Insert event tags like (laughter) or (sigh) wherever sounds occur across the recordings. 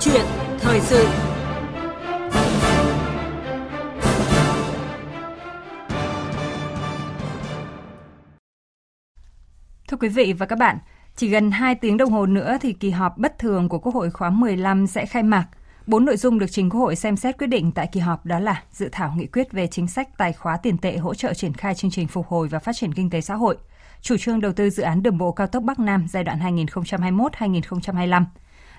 chuyện thời sự. Thưa quý vị và các bạn, chỉ gần 2 tiếng đồng hồ nữa thì kỳ họp bất thường của Quốc hội khóa 15 sẽ khai mạc. Bốn nội dung được trình Quốc hội xem xét quyết định tại kỳ họp đó là dự thảo nghị quyết về chính sách tài khóa tiền tệ hỗ trợ triển khai chương trình phục hồi và phát triển kinh tế xã hội, chủ trương đầu tư dự án đường bộ cao tốc Bắc Nam giai đoạn 2021-2025,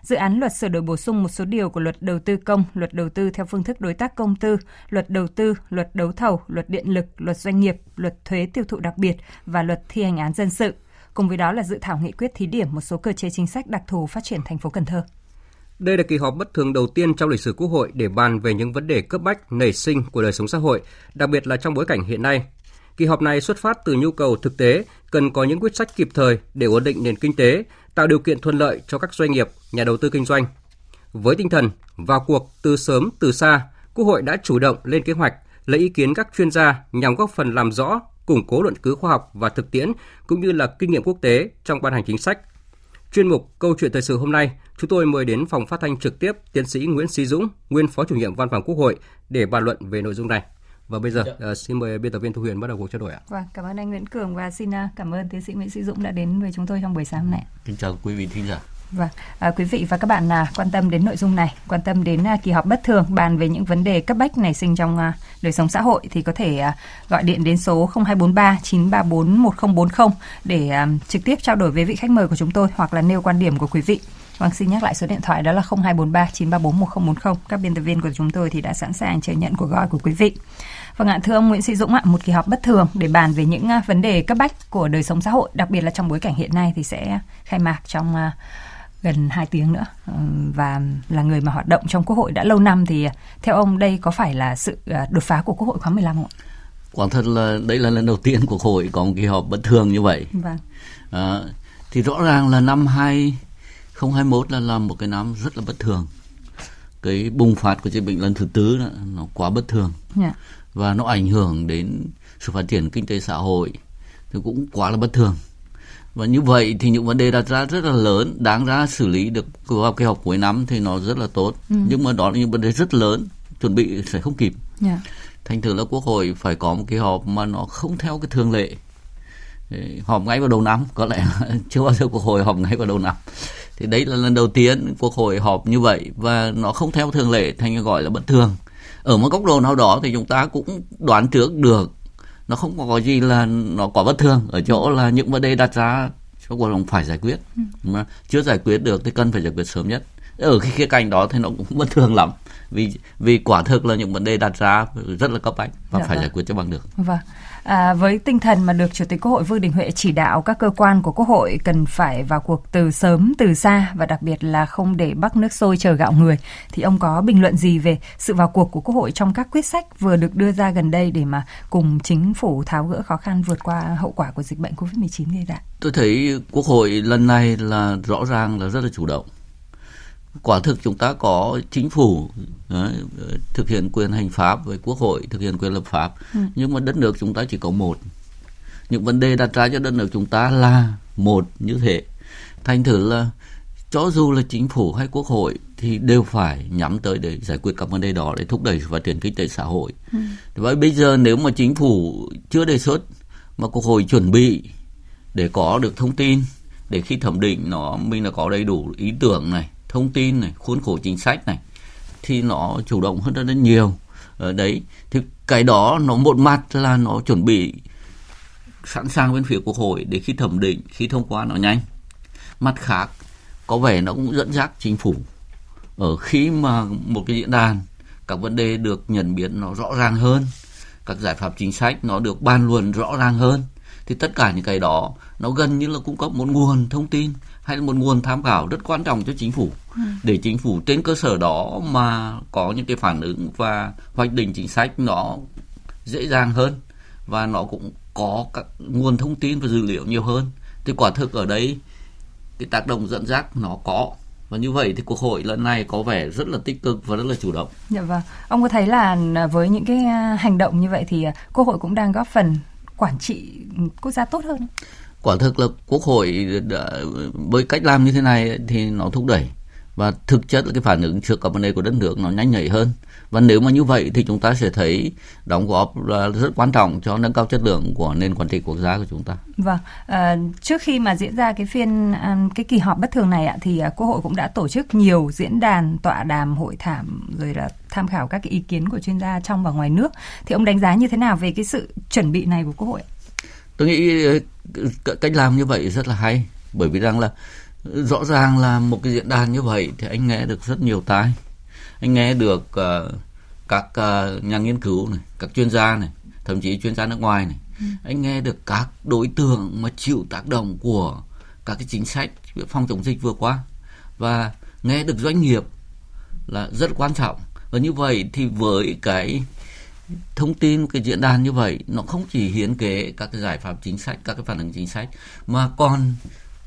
dự án luật sửa đổi bổ sung một số điều của luật đầu tư công, luật đầu tư theo phương thức đối tác công tư, luật đầu tư, luật đấu thầu, luật điện lực, luật doanh nghiệp, luật thuế tiêu thụ đặc biệt và luật thi hành án dân sự. Cùng với đó là dự thảo nghị quyết thí điểm một số cơ chế chính sách đặc thù phát triển thành phố Cần Thơ. Đây là kỳ họp bất thường đầu tiên trong lịch sử Quốc hội để bàn về những vấn đề cấp bách nảy sinh của đời sống xã hội, đặc biệt là trong bối cảnh hiện nay. Kỳ họp này xuất phát từ nhu cầu thực tế cần có những quyết sách kịp thời để ổn định nền kinh tế, tạo điều kiện thuận lợi cho các doanh nghiệp, nhà đầu tư kinh doanh. Với tinh thần vào cuộc từ sớm từ xa, Quốc hội đã chủ động lên kế hoạch, lấy ý kiến các chuyên gia nhằm góp phần làm rõ, củng cố luận cứ khoa học và thực tiễn cũng như là kinh nghiệm quốc tế trong ban hành chính sách. Chuyên mục Câu chuyện thời sự hôm nay, chúng tôi mời đến phòng phát thanh trực tiếp tiến sĩ Nguyễn Sĩ Dũng, nguyên Phó chủ nhiệm Văn phòng Quốc hội để bàn luận về nội dung này. Và bây giờ uh, xin mời biên tập viên Thu Huyền bắt đầu cuộc trao đổi ạ. Vâng, cảm ơn anh Nguyễn Cường và xin uh, cảm ơn tiến sĩ Nguyễn Sĩ Dũng đã đến với chúng tôi trong buổi sáng hôm nay. Kính chào quý vị thính giả. Vâng, à, quý vị và các bạn à, quan tâm đến nội dung này, quan tâm đến à, kỳ họp bất thường bàn về những vấn đề cấp bách nảy sinh trong à, đời sống xã hội thì có thể à, gọi điện đến số 0243 934 1040 để à, trực tiếp trao đổi với vị khách mời của chúng tôi hoặc là nêu quan điểm của quý vị. Vâng, xin nhắc lại số điện thoại đó là 0243 934 1040. Các biên tập viên của chúng tôi thì đã sẵn sàng chờ nhận cuộc gọi của quý vị. Vâng ạ, thưa ông Nguyễn Sĩ Dũng ạ, một kỳ họp bất thường để bàn về những à, vấn đề cấp bách của đời sống xã hội, đặc biệt là trong bối cảnh hiện nay thì sẽ khai mạc trong uh, gần 2 tiếng nữa và là người mà hoạt động trong Quốc hội đã lâu năm thì theo ông đây có phải là sự đột phá của Quốc hội khóa 15 không ạ? Quả thật là đây là lần đầu tiên Quốc hội có một kỳ họp bất thường như vậy. Vâng. À, thì rõ ràng là năm 2021 là làm một cái năm rất là bất thường. Cái bùng phát của dịch bệnh lần thứ tư đó, nó quá bất thường. Yeah. Và nó ảnh hưởng đến sự phát triển kinh tế xã hội thì cũng quá là bất thường. Và như vậy thì những vấn đề đặt ra rất là lớn đáng ra xử lý được vào kỳ họp cuối năm thì nó rất là tốt. Ừ. nhưng mà đó là những vấn đề rất lớn chuẩn bị sẽ không kịp. Yeah. thành thử là quốc hội phải có một kỳ họp mà nó không theo cái thường lệ. Họp ngay vào đầu năm có lẽ (laughs) chưa bao giờ quốc hội họp ngay vào đầu năm. Thì đấy là lần đầu tiên quốc hội họp như vậy và nó không theo thường lệ thành gọi là bất thường ở một góc độ nào đó thì chúng ta cũng đoán trước được. Nó không có gì là nó quá bất thường. Ở chỗ là những vấn đề đặt ra cho cuộc đồng phải giải quyết. Ừ. mà chưa giải quyết được thì cần phải giải quyết sớm nhất. Ở cái khía cạnh đó thì nó cũng bất thường lắm vì vì quả thực là những vấn đề đặt ra rất là cấp bách và dạ phải vâng. giải quyết cho bằng được. Vâng. À, với tinh thần mà được Chủ tịch Quốc hội Vương Đình Huệ chỉ đạo các cơ quan của Quốc hội cần phải vào cuộc từ sớm từ xa và đặc biệt là không để bắc nước sôi chờ gạo người thì ông có bình luận gì về sự vào cuộc của Quốc hội trong các quyết sách vừa được đưa ra gần đây để mà cùng chính phủ tháo gỡ khó khăn vượt qua hậu quả của dịch bệnh Covid-19 gây ra? Tôi thấy Quốc hội lần này là rõ ràng là rất là chủ động quả thực chúng ta có chính phủ đấy, thực hiện quyền hành pháp với quốc hội thực hiện quyền lập pháp ừ. nhưng mà đất nước chúng ta chỉ có một những vấn đề đặt ra cho đất nước chúng ta là một như thế thành thử là cho dù là chính phủ hay quốc hội thì đều phải nhắm tới để giải quyết các vấn đề đó để thúc đẩy phát triển kinh tế xã hội. Ừ. Vậy bây giờ nếu mà chính phủ chưa đề xuất mà quốc hội chuẩn bị để có được thông tin để khi thẩm định nó mình là có đầy đủ ý tưởng này thông tin này, khuôn khổ chính sách này, thì nó chủ động hơn rất là nhiều. Ở đấy, thì cái đó nó một mặt là nó chuẩn bị sẵn sàng bên phía quốc hội để khi thẩm định, khi thông qua nó nhanh. Mặt khác, có vẻ nó cũng dẫn dắt chính phủ. Ở khi mà một cái diễn đàn, các vấn đề được nhận biết nó rõ ràng hơn, các giải pháp chính sách nó được bàn luận rõ ràng hơn, thì tất cả những cái đó nó gần như là cung cấp một nguồn thông tin hay là một nguồn tham khảo rất quan trọng cho chính phủ ừ. để chính phủ trên cơ sở đó mà có những cái phản ứng và hoạch định chính sách nó dễ dàng hơn và nó cũng có các nguồn thông tin và dữ liệu nhiều hơn thì quả thực ở đây cái tác động dẫn dắt nó có và như vậy thì quốc hội lần này có vẻ rất là tích cực và rất là chủ động. Dạ vâng. Ông có thấy là với những cái à, hành động như vậy thì à, quốc hội cũng đang góp phần quản trị quốc gia tốt hơn? Quả thực là quốc hội đã, với cách làm như thế này thì nó thúc đẩy và thực chất là cái phản ứng trước các vấn đề của đất nước nó nhanh nhạy hơn và nếu mà như vậy thì chúng ta sẽ thấy đóng góp là rất quan trọng cho nâng cao chất lượng của nền quản trị quốc gia của chúng ta. Vâng, à, trước khi mà diễn ra cái phiên ờ, cái kỳ họp bất thường này ạ thì ờ, Quốc hội cũng đã tổ chức nhiều diễn đàn, tọa đàm, hội thảo rồi là tham khảo các cái ý kiến của chuyên gia trong và ngoài nước. Thì ông đánh giá như thế nào về cái sự chuẩn bị này của Quốc hội? Tôi nghĩ cách làm như vậy rất là hay. Bởi vì rằng là rõ ràng là một cái diễn đàn như vậy thì anh nghe được rất nhiều tai. Anh nghe được uh, các uh, nhà nghiên cứu này các chuyên gia này thậm chí chuyên gia nước ngoài này. Ừ. anh nghe được các đối tượng mà chịu tác động của các cái chính sách phòng chống dịch vừa qua. Và nghe được doanh nghiệp là rất quan trọng. Và như vậy thì với cái thông tin cái diễn đàn như vậy nó không chỉ hiến kế các cái giải pháp chính sách các cái phản ứng chính sách mà còn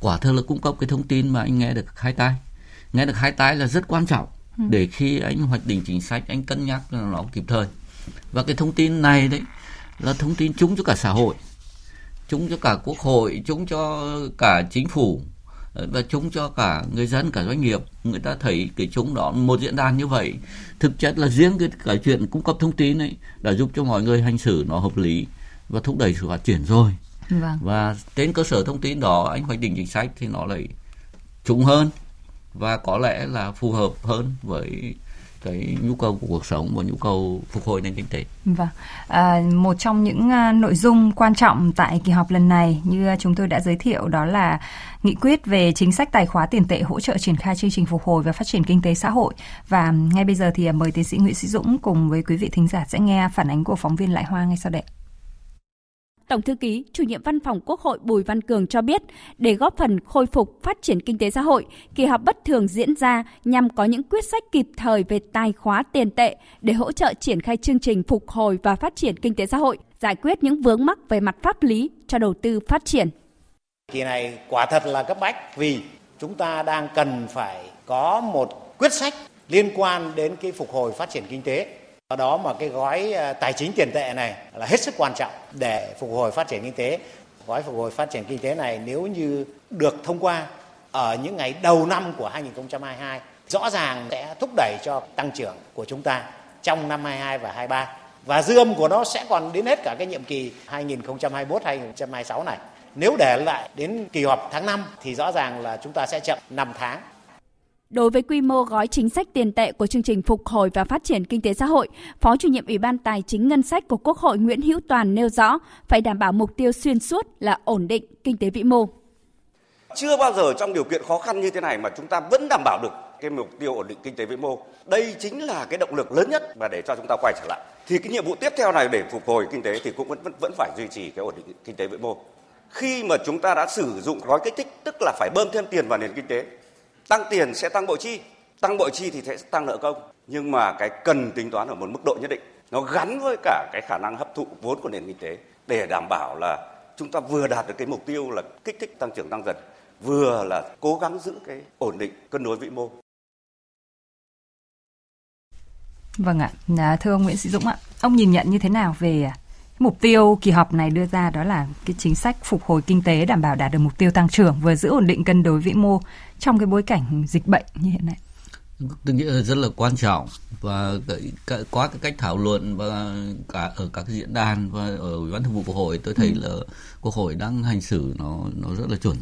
quả thực là cung cấp cái thông tin mà anh nghe được hai tai. Nghe được hai tai là rất quan trọng ừ. để khi anh hoạch định chính sách anh cân nhắc là nó kịp thời. Và cái thông tin này đấy là thông tin chung cho cả xã hội chung cho cả quốc hội chung cho cả chính phủ và chung cho cả người dân cả doanh nghiệp người ta thấy cái chúng đó một diễn đàn như vậy thực chất là riêng cái, cái chuyện cung cấp thông tin ấy đã giúp cho mọi người hành xử nó hợp lý và thúc đẩy sự phát triển rồi vâng. và trên cơ sở thông tin đó anh hoạch định chính sách thì nó lại trúng hơn và có lẽ là phù hợp hơn với cái nhu cầu của cuộc sống và nhu cầu phục hồi nền kinh tế. Vâng, à, một trong những à, nội dung quan trọng tại kỳ họp lần này như chúng tôi đã giới thiệu đó là nghị quyết về chính sách tài khóa tiền tệ hỗ trợ triển khai chương trình phục hồi và phát triển kinh tế xã hội. Và ngay bây giờ thì à, mời tiến sĩ Nguyễn Sĩ Dũng cùng với quý vị thính giả sẽ nghe phản ánh của phóng viên Lại Hoa ngay sau đây. Tổng thư ký, chủ nhiệm văn phòng Quốc hội Bùi Văn Cường cho biết, để góp phần khôi phục phát triển kinh tế xã hội, kỳ họp bất thường diễn ra nhằm có những quyết sách kịp thời về tài khóa tiền tệ để hỗ trợ triển khai chương trình phục hồi và phát triển kinh tế xã hội, giải quyết những vướng mắc về mặt pháp lý cho đầu tư phát triển. Kỳ này quả thật là cấp bách vì chúng ta đang cần phải có một quyết sách liên quan đến cái phục hồi phát triển kinh tế do đó mà cái gói ờ, tài chính tiền tệ này là hết sức quan trọng để phục hồi phát triển kinh tế. Gói phục hồi phát triển kinh tế này nếu như được thông qua ở những ngày đầu năm của 2022 rõ ràng sẽ thúc đẩy cho tăng trưởng của chúng ta trong năm 22 và 23 và dư âm của nó sẽ còn đến hết cả cái nhiệm kỳ 2021-2026 này. Nếu để lại đến kỳ họp tháng 5 thì rõ ràng là chúng ta sẽ chậm 5 tháng Đối với quy mô gói chính sách tiền tệ của chương trình phục hồi và phát triển kinh tế xã hội, Phó chủ nhiệm Ủy ban Tài chính Ngân sách của Quốc hội Nguyễn Hữu Toàn nêu rõ phải đảm bảo mục tiêu xuyên suốt là ổn định kinh tế vĩ mô. Chưa bao giờ trong điều kiện khó khăn như thế này mà chúng ta vẫn đảm bảo được cái mục tiêu ổn định kinh tế vĩ mô. Đây chính là cái động lực lớn nhất mà để cho chúng ta quay trở lại. Thì cái nhiệm vụ tiếp theo này để phục hồi kinh tế thì cũng vẫn vẫn, vẫn phải duy trì cái ổn định kinh tế vĩ mô. Khi mà chúng ta đã sử dụng gói kích thích tức là phải bơm thêm tiền vào nền kinh tế tăng tiền sẽ tăng bộ chi? Tăng bộ chi thì sẽ tăng nợ công. Nhưng mà cái cần tính toán ở một mức độ nhất định nó gắn với cả cái khả năng hấp thụ vốn của nền kinh tế để đảm bảo là chúng ta vừa đạt được cái mục tiêu là kích thích tăng trưởng tăng dần vừa là cố gắng giữ cái ổn định cân đối vĩ mô. Vâng ạ, à, thưa ông Nguyễn Sĩ Dũng ạ, ông nhìn nhận như thế nào về mục tiêu kỳ họp này đưa ra đó là cái chính sách phục hồi kinh tế đảm bảo đạt được mục tiêu tăng trưởng vừa giữ ổn định cân đối vĩ mô trong cái bối cảnh dịch bệnh như hiện nay? tôi nghĩ là rất là quan trọng và qua cái cách thảo luận và cả ở các diễn đàn và ở ủy ban thường vụ quốc hội tôi thấy ừ. là quốc hội đang hành xử nó nó rất là chuẩn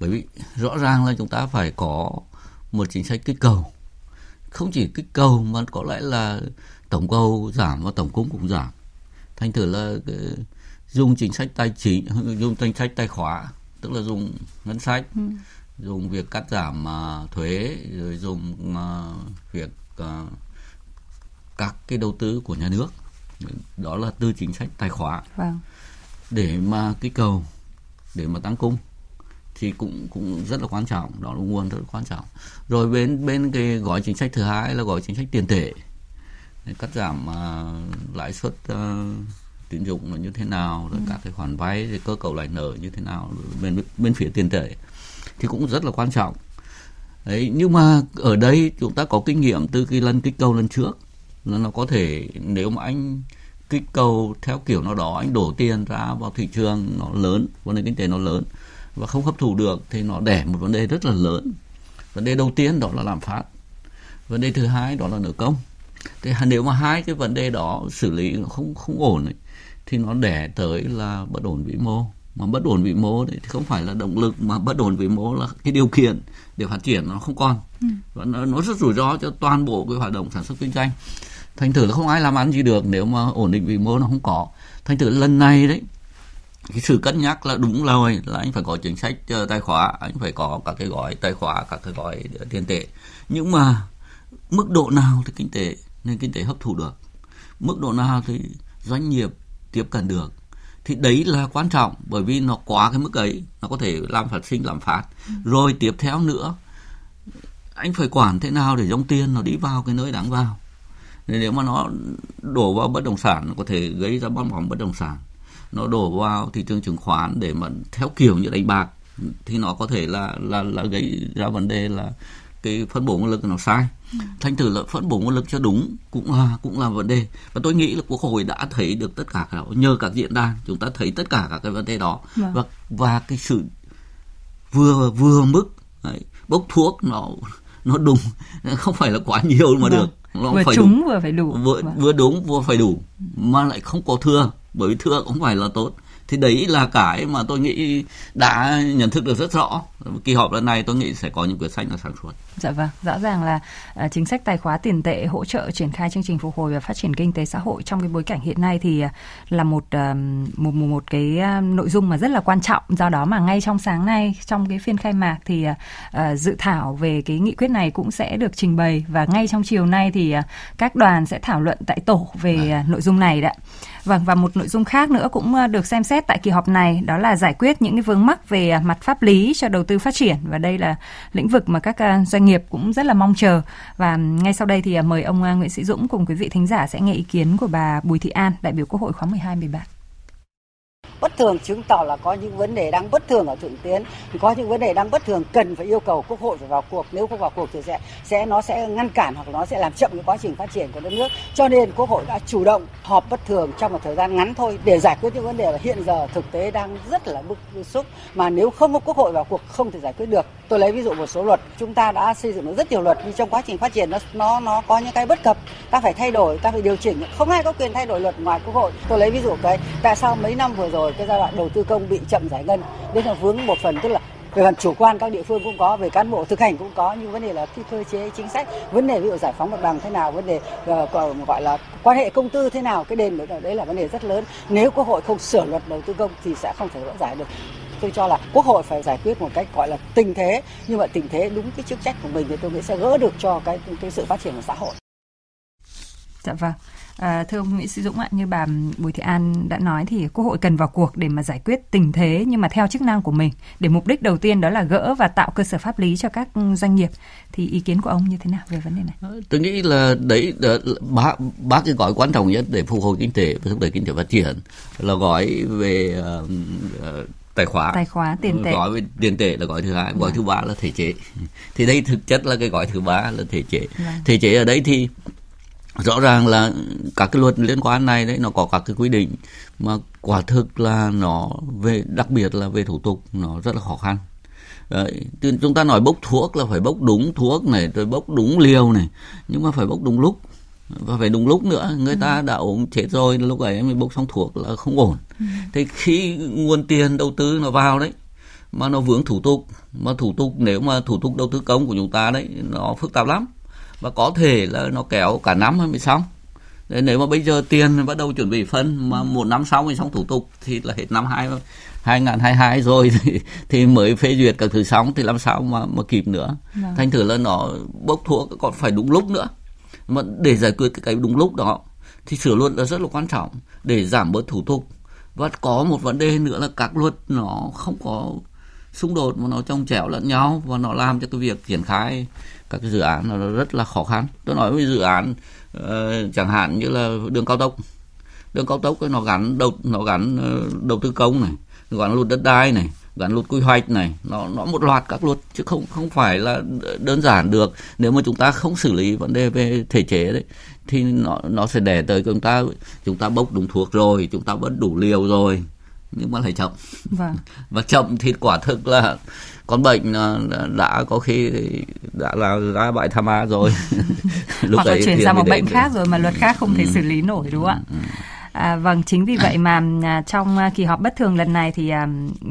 bởi vì rõ ràng là chúng ta phải có một chính sách kích cầu không chỉ kích cầu mà có lẽ là tổng cầu giảm và tổng cung cũng giảm thành thử là cái, dùng chính sách tài chính dùng chính sách tài khóa tức là dùng ngân sách ừ. dùng việc cắt giảm uh, thuế rồi dùng uh, việc uh, các cái đầu tư của nhà nước. Đó là tư chính sách tài khóa vâng. để mà cái cầu để mà tăng cung thì cũng cũng rất là quan trọng. Đó là nguồn rất là quan trọng. Rồi bên bên cái gói chính sách thứ hai là gói chính sách tiền tệ cắt giảm uh, lãi suất uh, tín dụng là như thế nào rồi ừ. các cái khoản vay rồi cơ cấu lại nợ như thế nào bên bên phía tiền tệ thì cũng rất là quan trọng. Đấy nhưng mà ở đây chúng ta có kinh nghiệm từ cái lần kích cầu lần trước là nó có thể nếu mà anh kích cầu theo kiểu nào đó anh đổ tiền ra vào thị trường nó lớn vấn đề kinh tế nó lớn và không hấp thụ được thì nó đẻ một vấn đề rất là lớn. Vấn đề đầu tiên đó là lạm phát vấn đề thứ hai đó là nợ công thì nếu mà hai cái vấn đề đó xử lý không không ổn ấy, thì nó đẻ tới là bất ổn vĩ mô. Mà bất ổn vĩ mô thì không phải là động lực mà bất ổn vĩ mô là cái điều kiện để phát triển nó không còn. Ừ. và nó, nó rất rủi ro cho toàn bộ cái hoạt động sản xuất kinh doanh. Thành thử là không ai làm ăn gì được nếu mà ổn định vĩ mô nó không có. Thành thử lần này đấy cái sự cân nhắc là đúng rồi là anh phải có chính sách uh, tài khóa anh phải có các cái gói tài khóa các cái gói tiền tệ. Nhưng mà mức độ nào thì kinh tế nên kinh tế hấp thụ được. Mức độ nào thì doanh nghiệp tiếp cận được. Thì đấy là quan trọng bởi vì nó quá cái mức ấy nó có thể làm phát sinh làm phát. Rồi tiếp theo nữa anh phải quản thế nào để dòng tiền nó đi vào cái nơi đáng vào. Nếu mà nó đổ vào bất động sản nó có thể gây ra bong bóng bất động sản. Nó đổ vào thị trường chứng khoán để mà theo kiểu như đánh bạc thì nó có thể là là là gây ra vấn đề là cái phân bổ nguồn lực nó sai. ừ. Thành thử là phân bổ nguồn lực cho đúng cũng là cũng là vấn đề. Và tôi nghĩ là quốc hội đã thấy được tất cả các nhờ các diễn đàn chúng ta thấy tất cả các cái vấn đề đó. Vâng. và và cái sự vừa vừa mức đấy, bốc thuốc nó nó đúng. (laughs) Không phải là quá nhiều mà vâng. được. Nó vừa phải trúng đúng. vừa phải đủ. Vừa, vâng. vừa đúng vừa phải đủ. Mà lại không có thừa bởi vì thừa cũng phải là tốt. Thì đấy là cái mà tôi nghĩ đã nhận thức được rất rõ. Kỳ họp lần này tôi nghĩ sẽ có những quyết sách là sáng suốt dạ vâng rõ ràng là uh, chính sách tài khóa tiền tệ hỗ trợ triển khai chương trình phục hồi và phát triển kinh tế xã hội trong cái bối cảnh hiện nay thì uh, là một, uh, một một một cái nội dung mà rất là quan trọng. Do đó mà ngay trong sáng nay trong cái phiên khai mạc thì dự thảo về cái nghị quyết này cũng sẽ được trình bày và ngay trong chiều nay thì các đoàn sẽ thảo luận tại tổ về uh, nội dung này đấy. Vâng và một nội dung khác nữa cũng được xem xét tại kỳ họp này đó là giải quyết những cái vướng mắc về mặt pháp lý cho đầu tư phát triển. Và đây là lĩnh vực mà các ờ, doanh nghiệp cũng rất là mong chờ. Và ngay sau đây thì à, mời ông à, Nguyễn Sĩ Dũng cùng quý vị thính giả sẽ nghe ý kiến của bà Bùi Thị An, đại biểu Quốc hội khóa 12 mười bạn bất thường chứng tỏ là có những vấn đề đang bất thường ở thượng tiến có những vấn đề đang bất thường cần phải yêu cầu quốc hội phải vào cuộc. Nếu không vào cuộc thì sẽ sẽ, nó sẽ ngăn cản hoặc nó sẽ làm chậm cái quá trình phát triển của đất nước. Cho nên quốc hội đã chủ động họp bất thường trong một thời gian ngắn thôi để giải quyết những vấn đề mà hiện giờ thực tế đang rất là bức xúc. Mà nếu không có quốc hội vào cuộc không thể giải quyết được. Tôi lấy ví dụ một số luật. Chúng ta đã xây dựng được rất nhiều luật, nhưng trong quá trình phát triển nó nó nó có những cái bất cập. Ta phải thay đổi, ta phải điều chỉnh. Không ai có quyền thay đổi luật ngoài quốc hội. Tôi lấy ví dụ cái, tại sao mấy năm vừa rồi cái giai đoạn đầu tư công bị chậm giải ngân. Đấy là vướng một phần tức là về phần chủ quan các địa phương cũng có về cán bộ thực hành cũng có nhưng vấn đề là cái cơ chế chính sách. Vấn đề ví dụ giải phóng mặt bằng thế nào vấn đề uh, gọi là quan hệ công tư thế nào cái đền đấy là vấn đề rất lớn. Nếu quốc hội không sửa luật đầu tư công thì sẽ không thể rõ giải được. Tôi cho là quốc hội phải giải quyết một cách gọi là tình thế. Nhưng mà tình thế đúng cái chức trách của mình thì tôi nghĩ sẽ gỡ được cho cái cái sự phát triển của xã hội. Dạ vâng. À, thưa ông Nguyễn Sĩ Dũng ạ, như bà Bùi Thị An đã nói thì Quốc hội cần vào cuộc để mà giải quyết tình thế nhưng mà theo chức năng của mình để mục đích đầu tiên đó là gỡ và tạo cơ sở pháp lý cho các doanh nghiệp. Thì ý kiến của ông như thế nào về vấn đề này? Ờ, tôi nghĩ là đấy ba ba cái gói quan trọng nhất để phục hồi kinh tế và thúc đẩy kinh tế phát triển là gói về uh, tài khóa tài khóa tiền tệ gói về tiền tệ là gói thứ hai gói à. thứ ba là thể chế (laughs) thì đây thực chất là cái gói thứ ba là thể chế vâng. thể chế ở đây thì rõ ràng là các cái luật liên quan này đấy nó có các cái quy định mà quả thực là nó về đặc biệt là về thủ tục nó rất là khó khăn Đấy, chúng ta nói bốc thuốc là phải bốc đúng thuốc này rồi bốc đúng liều này nhưng mà phải bốc đúng lúc và phải đúng lúc nữa người ta ừ. đã ốm chết rồi lúc ấy mới bốc xong thuốc là không ổn ừ. thế khi nguồn tiền đầu tư nó vào đấy mà nó vướng thủ tục mà thủ tục nếu mà thủ tục đầu tư công của chúng ta đấy nó phức tạp lắm và có thể là nó kéo cả năm mới xong Đấy, nếu mà bây giờ tiền bắt đầu chuẩn bị phân mà một năm sau mới xong thủ tục thì là hết năm hai 2022 rồi thì, thì mới phê duyệt các thứ xong thì làm sao mà mà kịp nữa. Vâng. Thành thử là nó bốc thuốc còn phải đúng lúc nữa. Mà để giải quyết cái, đúng lúc đó thì sửa luật là rất là quan trọng để giảm bớt thủ tục. Và có một vấn đề nữa là các luật nó không có xung đột mà nó trong chéo lẫn nhau và nó làm cho cái việc triển khai các cái dự án nó rất là khó khăn. Tôi nói với dự án uh, chẳng hạn như là đường cao tốc. Đường cao tốc nó gắn đầu nó gắn uh, đầu tư công này gắn luật đất đai này gắn luật quy hoạch này nó nó một loạt các luật chứ không không phải là đơn giản được. Nếu mà chúng ta không xử lý vấn đề về thể chế đấy thì nó nó sẽ đè tới chúng ta chúng ta bốc đúng thuốc rồi chúng ta vẫn đủ liều rồi nhưng mà lại chậm vâng. (laughs) và chậm thì quả thực là con bệnh đã có khi đã là ra bại tham a rồi (laughs) (laughs) lúc hoặc là chuyển sang một bệnh khác rồi mà luật khác không thể ừ. xử lý nổi đúng không ạ ừ. À, vâng, chính vì vậy mà à, trong à, kỳ họp bất thường lần này thì à,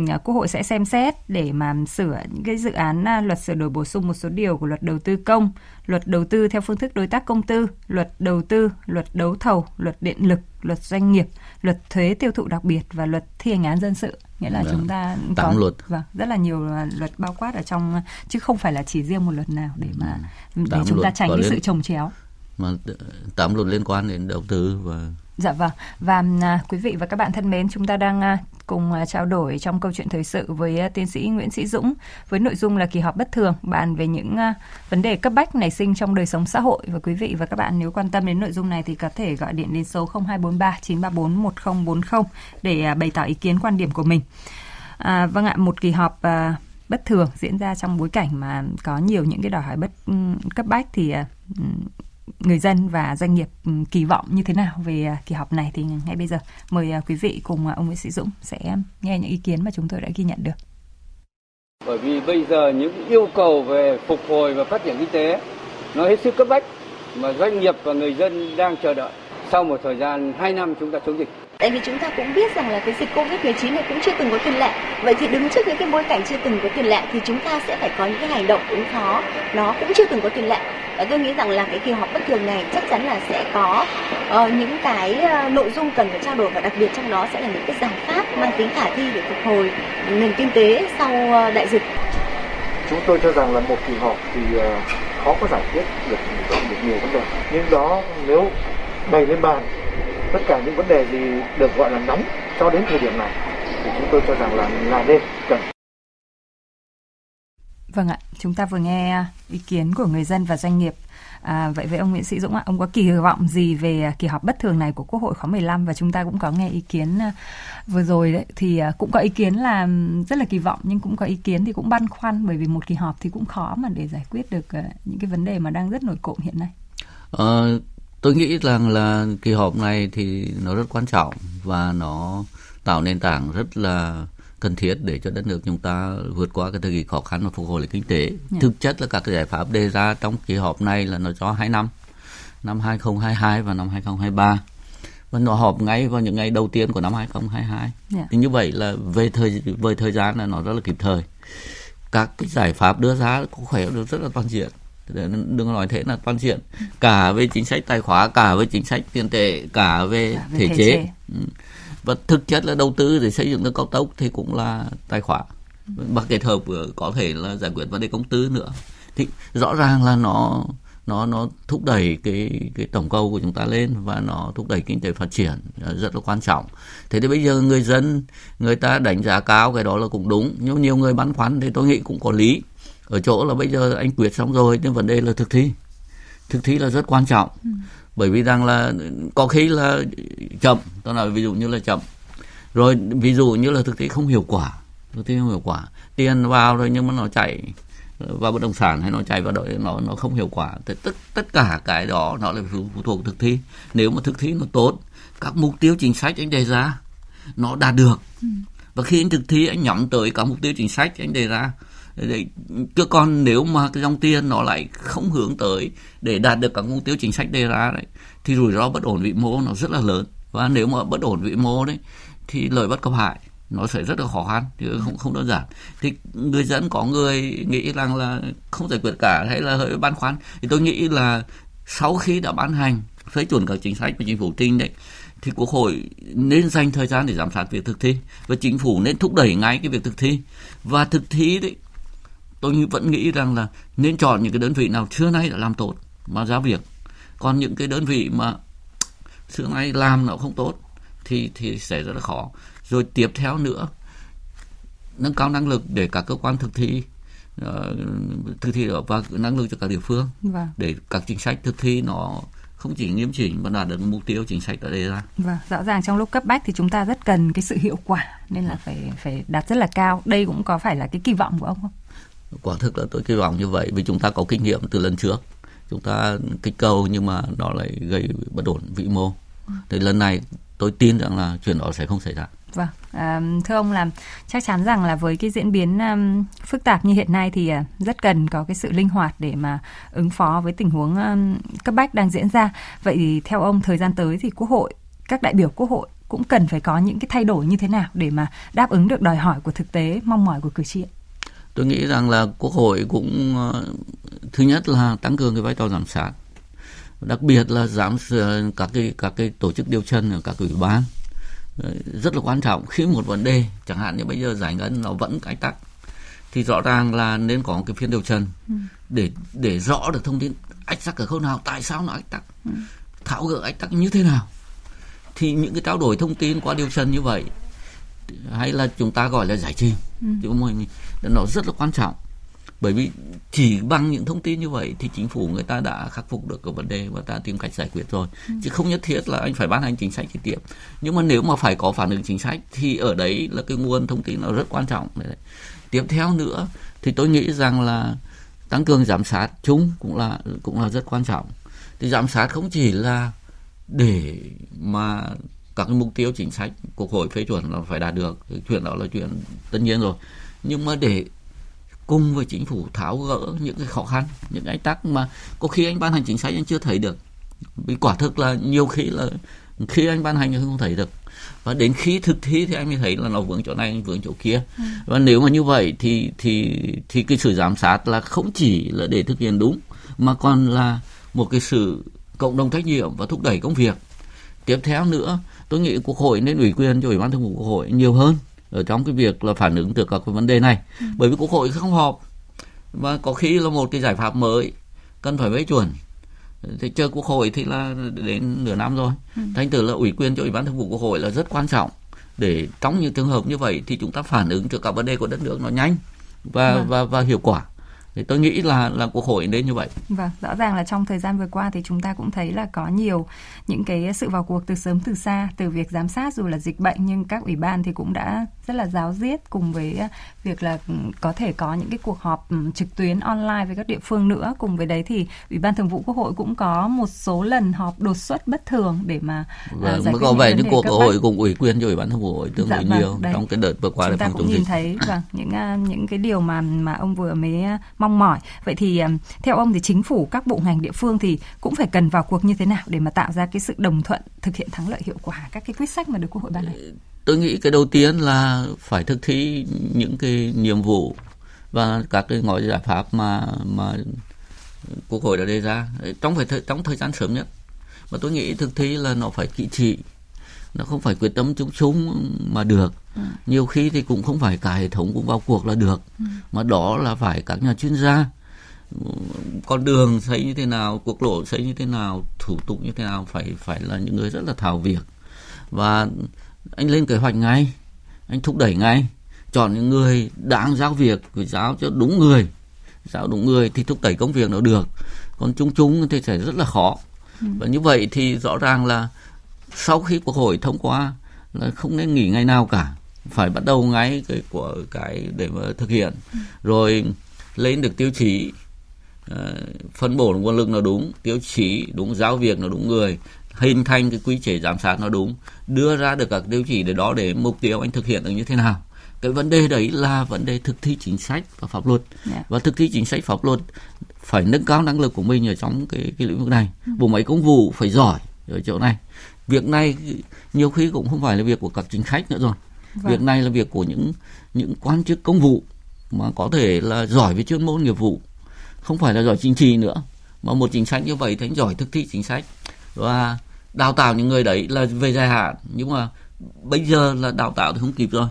à, Quốc hội sẽ xem xét để mà sửa những cái dự án à, luật sửa đổi bổ sung một số điều của luật đầu tư công, luật đầu tư theo phương thức đối tác công tư, luật đầu tư, luật đấu thầu, luật điện lực, luật doanh nghiệp, luật thuế tiêu thụ đặc biệt và luật thi hành án dân sự nghĩa là vâng. chúng ta có luật vâng rất là nhiều luật bao quát ở trong chứ không phải là chỉ riêng một luật nào để mà để Tám chúng ta tránh cái sự trồng chéo mà tám luật liên quan đến đầu tư và Dạ vâng. Và à, quý vị và các bạn thân mến, chúng ta đang à, cùng à, trao đổi trong câu chuyện thời sự với à, tiến sĩ Nguyễn Sĩ Dũng với nội dung là kỳ họp bất thường bàn về những à, vấn đề cấp bách nảy sinh trong đời sống xã hội và quý vị và các bạn nếu quan tâm đến nội dung này thì có thể gọi điện đến số 0243 934 1040 để bày tỏ ý kiến quan điểm của mình. À, vâng ạ, một kỳ họp à, bất thường diễn ra trong bối cảnh mà có nhiều những cái đòi hỏi bất ừ, cấp bách thì ừ, người dân và doanh nghiệp ừ, kỳ vọng như thế nào về à, kỳ họp này thì ngay bây giờ mời à, quý vị cùng à, ông Nguyễn Sĩ Dũng sẽ nghe những ý kiến mà chúng tôi đã ghi nhận được. Bởi vì bây giờ những yêu cầu về phục hồi và phát triển kinh tế nó hết sức cấp bách mà doanh nghiệp và người dân đang chờ đợi sau một thời gian 2 năm chúng ta chống dịch. Tại vì chúng ta cũng biết rằng là cái dịch Covid-19 này cũng chưa từng có tiền lệ. Vậy thì đứng trước những cái bối cảnh chưa từng có tiền lệ thì chúng ta sẽ phải có những cái hành động ứng phó nó cũng chưa từng có tiền lệ. Và tôi nghĩ rằng là cái kỳ họp bất thường này chắc chắn là sẽ có uh, những cái uh, nội dung cần phải trao đổi và đặc biệt trong đó sẽ là những cái giải pháp mang tính khả thi để phục hồi nền kinh tế sau uh, đại dịch. Chúng tôi cho rằng là một kỳ họp thì uh, khó có giải quyết được, được nhiều vấn đề. Nhưng đó nếu bày lên bàn tất cả những vấn đề gì được gọi là nóng cho đến thời điểm này thì chúng tôi cho rằng là là nên cần Vâng ạ, chúng ta vừa nghe ý kiến của người dân và doanh nghiệp. À, vậy với ông Nguyễn Sĩ Dũng ạ, ông có kỳ vọng gì về kỳ họp bất thường này của Quốc hội khóa 15 và chúng ta cũng có nghe ý kiến à, vừa rồi đấy thì à, cũng có ý kiến là rất là kỳ vọng nhưng cũng có ý kiến thì cũng băn khoăn bởi vì một kỳ họp thì cũng khó mà để giải quyết được à, những cái vấn đề mà đang rất nổi cộm hiện nay. À, tôi nghĩ rằng là kỳ họp này thì nó rất quan trọng và nó tạo nền tảng rất là cần thiết để cho đất nước chúng ta vượt qua cái thời kỳ khó khăn và phục hồi lại kinh tế. Yeah. Dạ. Thực chất là các cái giải pháp đề ra trong kỳ họp này là nó cho hai năm, năm 2022 và năm 2023. Và nó họp ngay vào những ngày đầu tiên của năm 2022. Yeah. Dạ. Thì như vậy là về thời về thời gian là nó rất là kịp thời. Các cái giải pháp đưa ra có khỏe được rất là toàn diện đừng nói thế là toàn diện cả về chính sách tài khoá cả về chính sách tiền tệ cả về, cả về thể, thể chế, chế. Và thực chất là đầu tư để xây dựng đường cao tốc thì cũng là tài khoá và kết hợp có thể là giải quyết vấn đề công tư nữa. Thì rõ ràng là nó nó nó thúc đẩy cái cái tổng cầu của chúng ta lên và nó thúc đẩy kinh tế phát triển à, rất là quan trọng. Thế thì bây giờ người dân, người ta đánh giá cao cái đó là cũng đúng. Nhưng nhiều người băn khoăn thì tôi nghĩ cũng có lý. Ở chỗ là bây giờ anh quyết xong rồi, nhưng vấn đề là thực thi thực thi là rất quan trọng. Ừ. bởi vì rằng là có khi là chậm tôi nói ví dụ như là chậm. Rồi ví dụ như là thực thi không hiệu quả thực thi không hiệu quả. Tiền vào rồi nhưng mà nó chạy vào bất động sản hay nó chạy vào đội nó nó không hiệu quả. Thì tất tất cả cái đó nó là phụ thuộc thực thi. Nếu mà thực thi nó tốt các mục tiêu chính sách anh đề ra nó đạt được. Ừ. và khi anh thực thi anh nhắm tới các mục tiêu chính sách anh đề ra chứ còn nếu mà cái dòng tiền nó lại không hướng tới để đạt được các mục tiêu chính sách đề ra đấy, thì rủi ro bất ổn vĩ mô nó rất là lớn. Và nếu mà bất ổn vĩ mô đấy, thì lợi bất cập hại nó sẽ rất là khó khăn, chứ không không đơn giản. Thì người dân có người nghĩ rằng là không giải quyết cả hay là hơi băn khoăn, thì tôi nghĩ là sau khi đã ban hành, phê chuẩn các chính sách của chính phủ trình đấy, thì quốc hội nên dành thời gian để giám sát việc thực thi. Và chính phủ nên thúc đẩy ngay cái việc thực thi. Và thực thi đấy tôi vẫn nghĩ rằng là nên chọn những cái đơn vị nào xưa nay đã làm tốt mà ra việc còn những cái đơn vị mà xưa nay làm nó không tốt thì thì sẽ rất là khó rồi tiếp theo nữa nâng cao năng lực để các cơ quan thực thi uh, thực thi và năng lực cho các địa phương vâng. để các chính sách thực thi nó không chỉ nghiêm chỉnh mà đạt được mục tiêu chính sách đã đề ra. Vâng, rõ ràng trong lúc cấp bách thì chúng ta rất cần cái sự hiệu quả nên là phải phải đạt rất là cao. Đây cũng có phải là cái kỳ vọng của ông không? Quả thực là tôi kỳ vọng như vậy vì chúng ta có kinh nghiệm từ lần trước chúng ta kích cầu nhưng mà nó lại gây bất ổn vĩ mô thì lần này tôi tin rằng là chuyện đó sẽ không xảy ra Vâng, à, thưa ông là chắc chắn rằng là với cái diễn biến um, phức tạp như hiện nay thì uh, rất cần có cái sự linh hoạt để mà ứng phó với tình huống um, cấp bách đang diễn ra. Vậy thì theo ông thời gian tới thì Quốc hội, các đại biểu Quốc hội cũng cần phải có những cái thay đổi như thế nào để mà đáp ứng được đòi hỏi của thực tế, mong mỏi của cử tri? Tôi nghĩ rằng là Quốc hội cũng uh, thứ nhất là tăng cường cái vai trò giám sát, đặc biệt là giám các cái các cái tổ chức điều trần ở các ủy ban rất là quan trọng khi một vấn đề chẳng hạn như bây giờ giải ngân nó vẫn ách tắc thì rõ ràng là nên có một cái phiên điều trần ừ. để để rõ được thông tin ách tắc ở khâu nào tại sao nó ách tắc ừ. tháo gỡ ách tắc như thế nào thì những cái trao đổi thông tin qua điều trần như vậy hay là chúng ta gọi là giải trình ừ. thì nó rất là quan trọng bởi vì chỉ bằng những thông tin như vậy thì chính phủ người ta đã khắc phục được cái vấn đề và ta tìm cách giải quyết rồi ừ. chứ không nhất thiết là anh phải ban hành chính sách trực tiếp nhưng mà nếu mà phải có phản ứng chính sách thì ở đấy là cái nguồn thông tin nó rất quan trọng đấy. tiếp theo nữa thì tôi nghĩ rằng là tăng cường giám sát chung cũng là cũng là rất quan trọng thì giám sát không chỉ là để mà các cái mục tiêu chính sách quốc hội phê chuẩn là phải đạt được. Chuyện đó là chuyện tất nhiên rồi. Nhưng mà để cùng với chính phủ tháo gỡ những cái khó khăn những cái tắc mà có khi anh ban hành chính sách anh chưa thấy được. Vì quả thực là nhiều khi là khi anh ban hành anh không thấy được. Và đến khi thực thi thì anh mới thấy là nó vướng chỗ này anh vướng chỗ kia. Ừ. và nếu mà như vậy thì thì thì cái sự giám sát là không chỉ là để thực hiện đúng mà còn là một cái sự cộng đồng trách nhiệm và thúc đẩy công việc tiếp theo nữa tôi nghĩ quốc hội nên ủy quyền cho ủy ban thường vụ quốc hội nhiều hơn ở trong cái việc là phản ứng được các cái vấn đề này ừ. bởi vì quốc hội không họp và có khi là một cái giải pháp mới cần phải phê chuẩn thì chờ quốc hội thì là đến nửa năm rồi ừ. thành thử là ủy quyền cho ủy ban thường vụ quốc hội là rất quan trọng để trong những trường hợp như vậy thì chúng ta phản ứng trước các vấn đề của đất nước nó nhanh và vâng. và và hiệu quả thì tôi nghĩ là là quốc hội nên như vậy. Vâng, rõ ràng là trong thời gian vừa qua thì chúng ta cũng thấy là có nhiều những cái sự vào cuộc từ sớm từ xa, từ việc giám sát dù là dịch bệnh nhưng các ủy ban thì cũng đã rất là giáo diết cùng với à, việc là ừ, có thể có những cái cuộc họp ừ, trực tuyến online với các địa phương nữa. Cùng với đấy thì ủy ban thường vụ quốc hội cũng có một số lần họp đột xuất bất thường để mà vâng, uh, giải quyết có vẻ những cuộc hội cũng ủy quyền cho ủy ban thường vụ hội tương đối dạ, vâng, nhiều đấy. trong cái đợt vừa qua chúng ta cũng nhìn dịch. thấy vâng những uh, những cái điều mà mà ông vừa mới mong mỏi. Vậy thì theo ông thì chính phủ các bộ ngành địa phương thì cũng phải cần vào cuộc như thế nào để mà tạo ra cái sự đồng thuận thực hiện thắng lợi hiệu quả các cái quyết sách mà được quốc hội ban hành? Tôi nghĩ cái đầu tiên là phải thực thi những cái nhiệm vụ và các cái gói giải pháp mà mà quốc hội đã đề ra. Trong phải thời, trong thời gian sớm nhất. Và tôi nghĩ thực thi là nó phải kỹ trị. Nó không phải quyết tâm chung chung mà được. Ừ. nhiều khi thì cũng không phải cả hệ thống cũng vào cuộc là được. Ừ. mà đó là phải các nhà chuyên gia. Con đường xây như thế nào quốc lộ xây như thế nào thủ tục như thế nào phải phải là những người rất là thảo việc. Và anh lên kế hoạch ngay anh thúc đẩy ngay. Chọn những người đáng giao việc giao cho đúng người. Giao đúng người thì thúc đẩy công việc nó được. Còn chung chung thì sẽ rất là khó. Ừ. và như vậy thì rõ ràng là sau khi quốc hội thông qua là không nên nghỉ ngày nào cả. Phải bắt đầu ngay cái của cái để mà thực hiện. Ừ. rồi lên được tiêu chí uh, phân bổ nguồn lực nó đúng tiêu chí đúng giáo việc nó đúng người hình thành cái quy chế giám sát nó đúng đưa ra được các tiêu chí để đó để mục tiêu anh thực hiện được như thế nào cái vấn đề đấy là vấn đề thực thi chính sách và pháp luật yeah. Dạ. và thực thi chính sách pháp luật phải nâng cao năng lực của mình ở trong cái cái lĩnh vực này ừ. bộ máy công vụ phải giỏi ở chỗ này việc này nhiều khi cũng không phải là việc của các chính khách nữa rồi vâng. việc này là việc của những những quan chức công vụ mà có thể là giỏi về chuyên môn nghiệp vụ không phải là giỏi chính trị nữa mà một chính sách như vậy thì anh giỏi thực thi chính sách và đào tạo những người đấy là về dài hạn. Nhưng mà bây giờ là đào tạo thì không kịp rồi.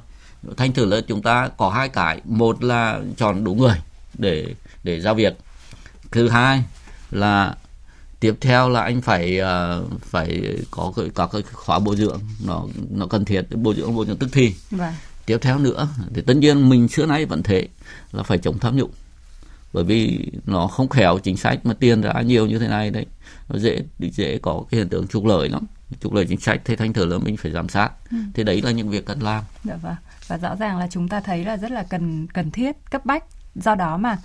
Thành thử là chúng ta có hai cái. Một là chọn đúng người để để giao việc. Thứ hai là tiếp theo là anh phải uh, phải có có cái khóa bồi dưỡng. Nó nó cần thiết bồi dưỡng bồi dưỡng tức thì. Vâng. tiếp theo nữa thì tất nhiên mình xưa nay vẫn thế là phải chống tham nhũng. Bởi vì nó không khéo chính sách mà tiền ra nhiều như thế này đấy nó dễ dễ có cái hiện tượng trục lợi lắm. Trục lợi chính sách thế thành thử là mình phải giám sát. Ừ. thế đấy là những việc cần làm. Dạ vâng. Và rõ ràng là chúng ta thấy là rất là cần cần thiết cấp bách. Do đó mà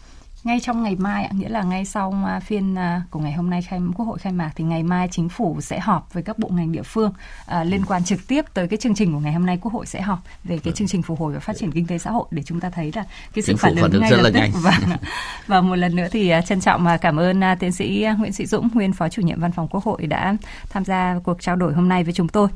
ngay trong ngày mai nghĩa là ngay sau à, phiên à, của ngày hôm nay khai quốc hội khai mạc thì ngày mai chính phủ sẽ họp với các bộ ngành địa phương à, liên quan trực tiếp tới cái chương trình của ngày hôm nay quốc hội sẽ họp về cái chương trình phục hồi và phát triển kinh tế xã hội để chúng ta thấy là cái sự phản ứng ngay lập tức. và (laughs) và một lần nữa thì trân trọng cảm ơn tiến sĩ Nguyễn Sĩ Dũng nguyên phó chủ nhiệm văn phòng quốc hội đã tham gia cuộc trao đổi hôm nay với chúng tôi